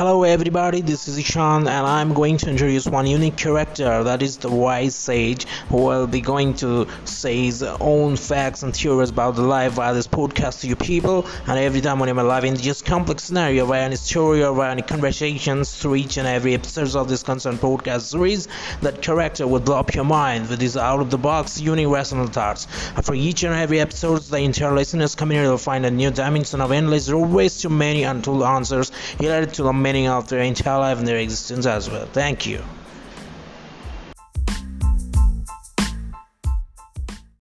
Hello everybody, this is Ishan and I'm going to introduce one unique character that is the wise sage who will be going to say his own facts and theories about the life via this podcast to you people and every time when I'm live in just complex scenario via any story or via any conversations through each and every episode of this concerned podcast series that character will blow up your mind with his out of the box unique rational thoughts. And for each and every episode the entire listeners community will find a new dimension of endless roadways to many untold answers related to the meaning of their entire life and their existence as well. Thank you.